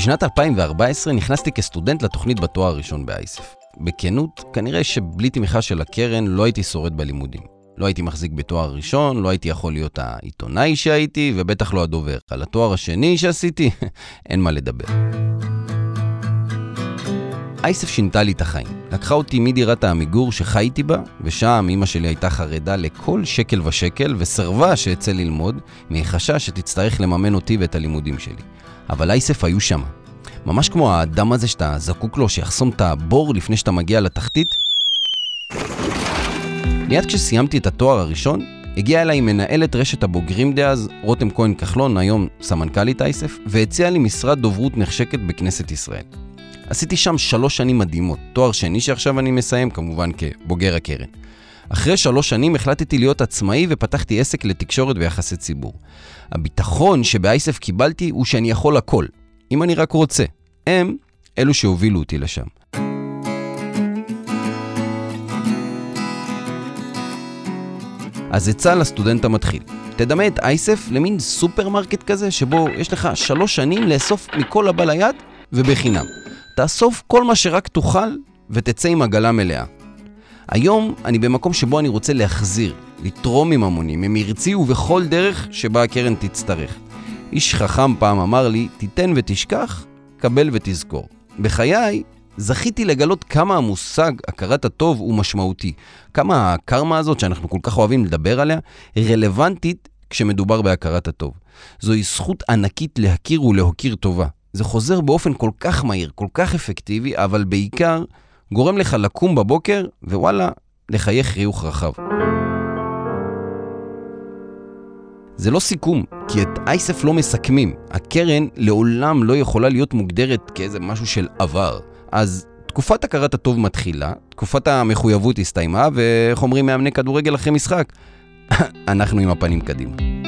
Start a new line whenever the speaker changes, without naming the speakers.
בשנת 2014 נכנסתי כסטודנט לתוכנית בתואר הראשון באייסף. בכנות, כנראה שבלי תמיכה של הקרן לא הייתי שורד בלימודים. לא הייתי מחזיק בתואר ראשון, לא הייתי יכול להיות העיתונאי שהייתי, ובטח לא הדובר. על התואר השני שעשיתי, אין מה לדבר. אייסף שינתה לי את החיים. לקחה אותי מדירת העמיגור שחייתי בה, ושם אמא שלי הייתה חרדה לכל שקל ושקל, וסרבה שאצא ללמוד, מחשש שתצטרך לממן אותי ואת הלימודים שלי. אבל אייסף היו שם. ממש כמו האדם הזה שאתה זקוק לו, שיחסום את הבור לפני שאתה מגיע לתחתית. מיד כשסיימתי את התואר הראשון, הגיעה אליי מנהלת רשת הבוגרים דאז, רותם כהן כחלון, היום סמנכ"לית אייסף, והציעה לי משרד דוברות נחשקת בכנסת ישראל. עשיתי שם שלוש שנים מדהימות, תואר שני שעכשיו אני מסיים, כמובן כבוגר הקרן. אחרי שלוש שנים החלטתי להיות עצמאי ופתחתי עסק לתקשורת ויחסי ציבור. הביטחון שבאייסף קיבלתי הוא שאני יכול הכל, אם אני רק רוצה. הם אלו שהובילו אותי לשם. אז עצה לסטודנט המתחיל. תדמה את אייסף למין סופרמרקט כזה, שבו יש לך שלוש שנים לאסוף מכל הבא ליד ובחינם. תאסוף כל מה שרק תוכל ותצא עם עגלה מלאה. היום אני במקום שבו אני רוצה להחזיר, לתרום מממונים, ממרצי ובכל דרך שבה הקרן תצטרך. איש חכם פעם אמר לי, תיתן ותשכח, קבל ותזכור. בחיי, זכיתי לגלות כמה המושג הכרת הטוב הוא משמעותי. כמה הקרמה הזאת, שאנחנו כל כך אוהבים לדבר עליה, רלוונטית כשמדובר בהכרת הטוב. זוהי זכות ענקית להכיר ולהוקיר טובה. זה חוזר באופן כל כך מהיר, כל כך אפקטיבי, אבל בעיקר גורם לך לקום בבוקר, ווואלה, לחייך חיוך רחב. זה לא סיכום, כי את אייסף לא מסכמים. הקרן לעולם לא יכולה להיות מוגדרת כאיזה משהו של עבר. אז תקופת הכרת הטוב מתחילה, תקופת המחויבות הסתיימה, ואיך אומרים מאמני כדורגל אחרי משחק? אנחנו עם הפנים קדימה.